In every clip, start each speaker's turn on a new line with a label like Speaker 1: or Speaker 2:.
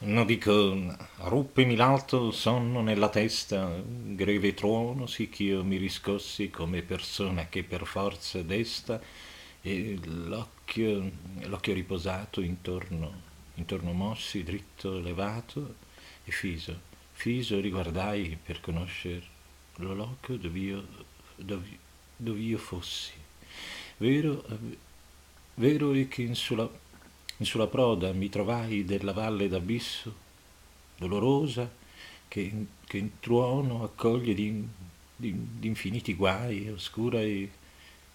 Speaker 1: No dico, ruppemi l'alto sonno nella testa, greve tuono, sì ch'io mi riscossi come persona che per forza desta, e l'occhio, l'occhio riposato intorno, intorno mossi, dritto levato, e fiso, fiso riguardai per conoscer lo loco dove io, dove, dove io fossi. Vero, vero è che in sulla in sulla proda mi trovai della valle d'abisso, dolorosa, che, che in tuono accoglie di, di, di infiniti guai, oscura e,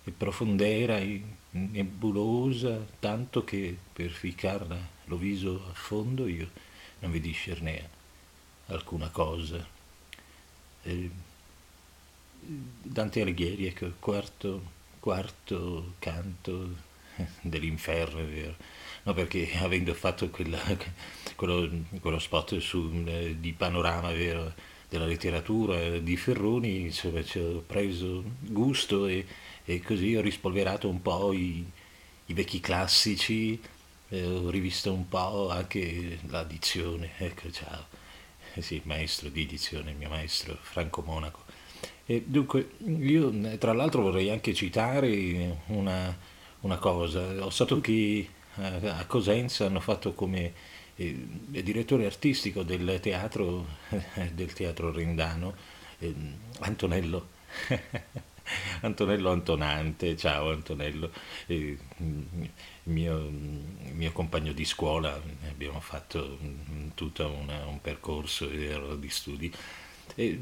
Speaker 1: e profondera e nebulosa, tanto che per ficarla lo viso a fondo io non vi discernea alcuna cosa. E Dante Alighieri, ecco, quarto, quarto canto dell'inferno, è vero no, perché avendo fatto quella, quello, quello, spot su, eh, di panorama vero, della letteratura di Ferroni, insomma, ci ho preso gusto e, e, così ho rispolverato un po' i, i vecchi classici, eh, ho rivisto un po' anche la dizione, ecco ciao, eh sì, maestro di dizione, il mio maestro Franco Monaco. E dunque, io tra l'altro vorrei anche citare una, una cosa, ho stato che a Cosenza hanno fatto come eh, direttore artistico del teatro, del teatro rendano eh, Antonello. Antonello Antonante, ciao Antonello, eh, mio, mio, compagno di scuola, abbiamo fatto tutto una, un percorso di studi. E,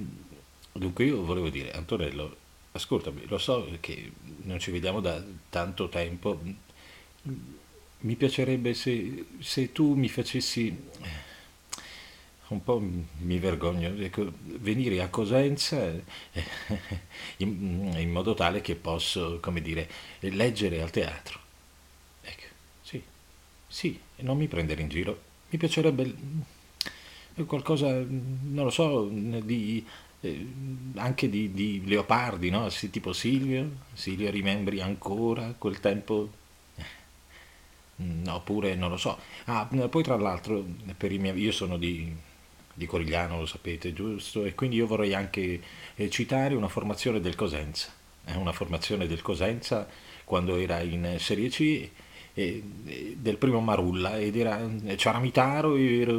Speaker 1: dunque io volevo dire, Antonello, ascoltami, lo so che non ci vediamo da tanto tempo, mi piacerebbe se, se tu mi facessi, eh, un po' mi vergogno, ecco, venire a Cosenza eh, in, in, modo tale che posso, come dire, leggere al teatro. Ecco, sì, sì, non mi prendere in giro. Mi piacerebbe qualcosa, non lo so, di, eh, anche di, di Leopardi, no? Sì, tipo Silvio, Silvio rimembri ancora quel tempo Mm, oppure non lo so. Ah, poi tra l'altro, miei, io sono di, di Corigliano, lo sapete, giusto? E quindi io vorrei anche eh, citare una formazione del Cosenza, eh, una formazione del Cosenza quando era in Serie C eh, del primo Marulla ed era eh, Ciaramitaro, era,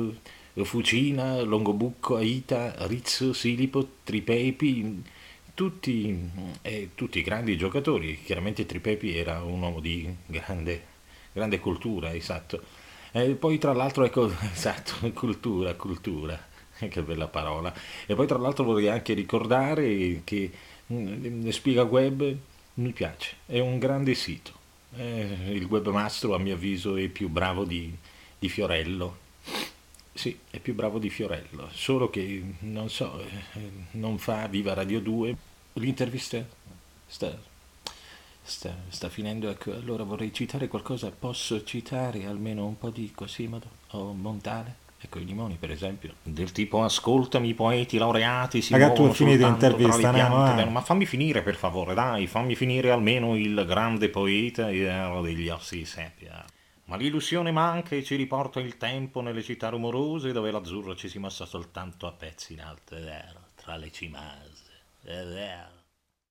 Speaker 1: Fucina, Longobucco, Aita, Rizzo, Silipo, Tripepi, tutti, eh, tutti grandi giocatori. Chiaramente Tripepi era un uomo di grande grande cultura, esatto. E poi tra l'altro, ecco, esatto, cultura, cultura, che bella parola. E poi tra l'altro vorrei anche ricordare che mm, Spiega Web mi piace, è un grande sito. Eh, il webmastro a mio avviso è più bravo di, di Fiorello. Sì, è più bravo di Fiorello, solo che non so, eh, non fa Viva Radio 2. L'intervista sta Sta, sta, finendo, ecco, allora vorrei citare qualcosa, posso citare almeno un po' di Cosimodo o Montale? Ecco, i limoni, per esempio. Del tipo, ascoltami, i poeti laureati si
Speaker 2: Raga, tu finito l'intervista,
Speaker 1: piante, Ma fammi finire, per favore, dai, fammi finire almeno il grande poeta degli ossi di seppia. Ma l'illusione manca e ci riporta il tempo nelle città rumorose dove l'azzurro ci si mossa soltanto a pezzi in alto, è vero, tra le cimase, è vero.